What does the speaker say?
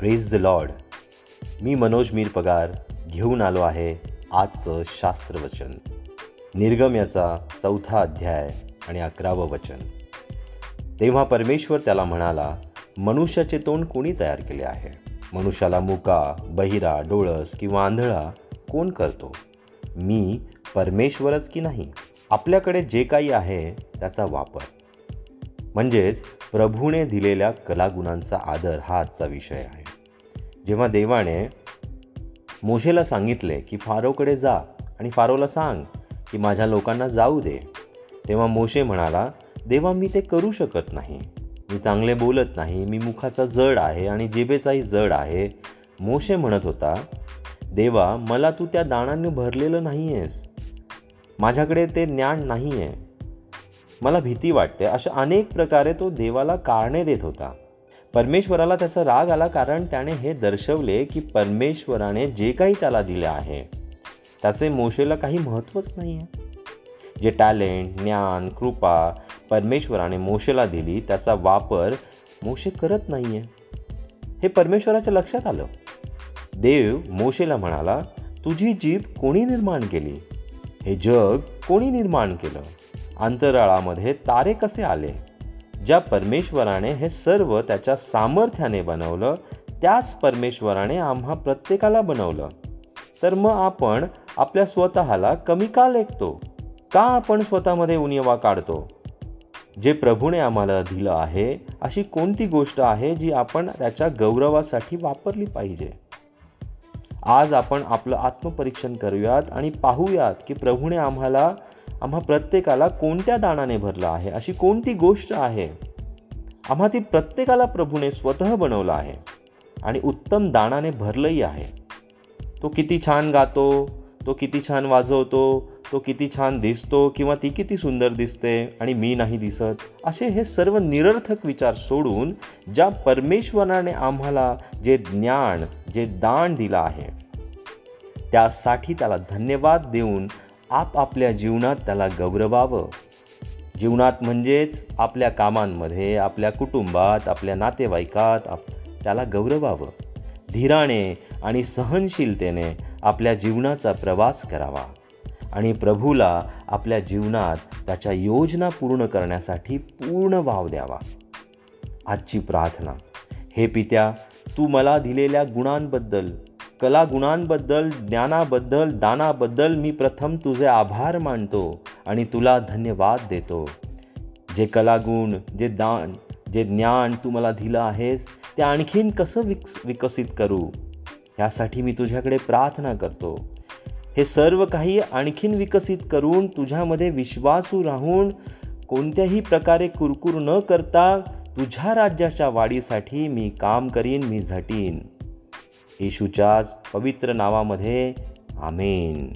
Praise the Lord मी मनोज मीर पगार घेऊन आलो आहे आजचं शास्त्रवचन निर्गम याचा चौथा अध्याय आणि अकरावं वचन. तेव्हा परमेश्वर त्याला म्हणाला मनुष्याचे तोंड कोणी तयार केले आहे? मनुष्याला मुका बहिरा डोळस किंवा आंधळा कोण करतो? मी परमेश्वरच की नाही? आपल्याकडे जे काही आहे त्याचा वापर. म्हणजेच प्रभूने दिलेल्या कलागुणांचा आदर हा आजचा विषय आहे. जेव्हा देवाने मोशेला सांगितले की फारोकडे जा आणि फारोला सांग की माझ्या लोकांना जाऊ दे तेव्हा मोशे म्हणाला देवा मी ते करू शकत नाही. मी चांगले बोलत नाही. मी मुखाचा जड आहे आणि जिबेचाही जड आहे. मोशे म्हणत होता देवा मला तू त्या दाणांनी भरलेलं नाही आहेस माझ्याकडे ते ज्ञान नाही आहे मला भीती वाटते. अशा अनेक प्रकारे तो देवाला कारणे देत होता. परमेश्वराला त्याचा राग आला कारण त्याने हे दर्शवले की परमेश्वराने जे काही त्याला दिले आहे त्याचे मोशेला काही महत्त्वच नाही आहे जे टॅलेंट ज्ञान कृपा परमेश्वराने मोशेला दिली त्याचा वापर मोशे करत नाही आहे हे परमेश्वराच्या लक्षात आलं. देव मोशेला म्हणाला तुझी जीभ कोणी निर्माण केली? हे जग कोणी निर्माण केलं? अंतराळामध्ये तारे कसे आले? ज्या परमेश्वराने हे सर्व त्याच्या सामर्थ्याने बनवलं त्याच परमेश्वराने आम्हा प्रत्येकाला बनवलं. तर मग आपण आपल्या स्वतःला कमी का लेखतो? का आपण स्वतःमध्ये उणिवा काढतो? जे प्रभूने आम्हाला दिलं आहे अशी कोणती गोष्ट आहे जी आपण त्याच्या गौरवासाठी वापरली पाहिजे? आज आपण आपलं आत्मपरीक्षण करूयात आणि पाहूयात की प्रभूने आम्हाला आम्हा प्रत्येकाला कोणत्या दानाने भरलं आहे? अशी कोणती गोष्ट आहे? आम्हा ती प्रत्येकाला प्रभूने स्वतः बनवलं आहे आणि उत्तम दानाने भरलंही आहे. तो किती छान गातो तो किती छान वाजवतो तो किती छान दिसतो किंवा ती किती सुंदर दिसते आणि मी नाही दिसत असे हे सर्व निरर्थक विचार सोडून ज्या परमेश्वराने आम्हाला जे ज्ञान जे दान दिलं आहे त्यासाठी त्याला धन्यवाद देऊन आपापल्या जीवनात त्याला गौरवावं. जीवनात म्हणजेच आपल्या कामांमध्ये आपल्या कुटुंबात आपल्या नातेवाईकात आप त्याला गौरवावं. धीराने आणि सहनशीलतेने आपल्या जीवनाचा प्रवास करावा आणि प्रभूला आपल्या जीवनात त्याच्या योजना पूर्ण करण्यासाठी पूर्ण वाव द्यावा. आजची प्रार्थना. हे पित्या तू मला दिलेल्या गुणांबद्दल कलागुणांबद्दल ज्ञानाबद्दल दानाबद्दल मी प्रथम तुझे आभार मानतो आणि तुला धन्यवाद देतो. जे कलागुण जे दान जे ज्ञान तू मला दिलं आहेस ते आणखीन कसं विकस विकसित करू? ह्यासाठी मी तुझ्याकडे प्रार्थना करतो. हे सर्व काही आणखीन विकसित करून तुझ्यामध्ये विश्वासू राहून कोणत्याही प्रकारे कुरकुर न करता तुझ्या राज्याच्या वाढीसाठी मी काम करीन मी झटीन. येशूच्याच पवित्र नावामध्ये आमेन.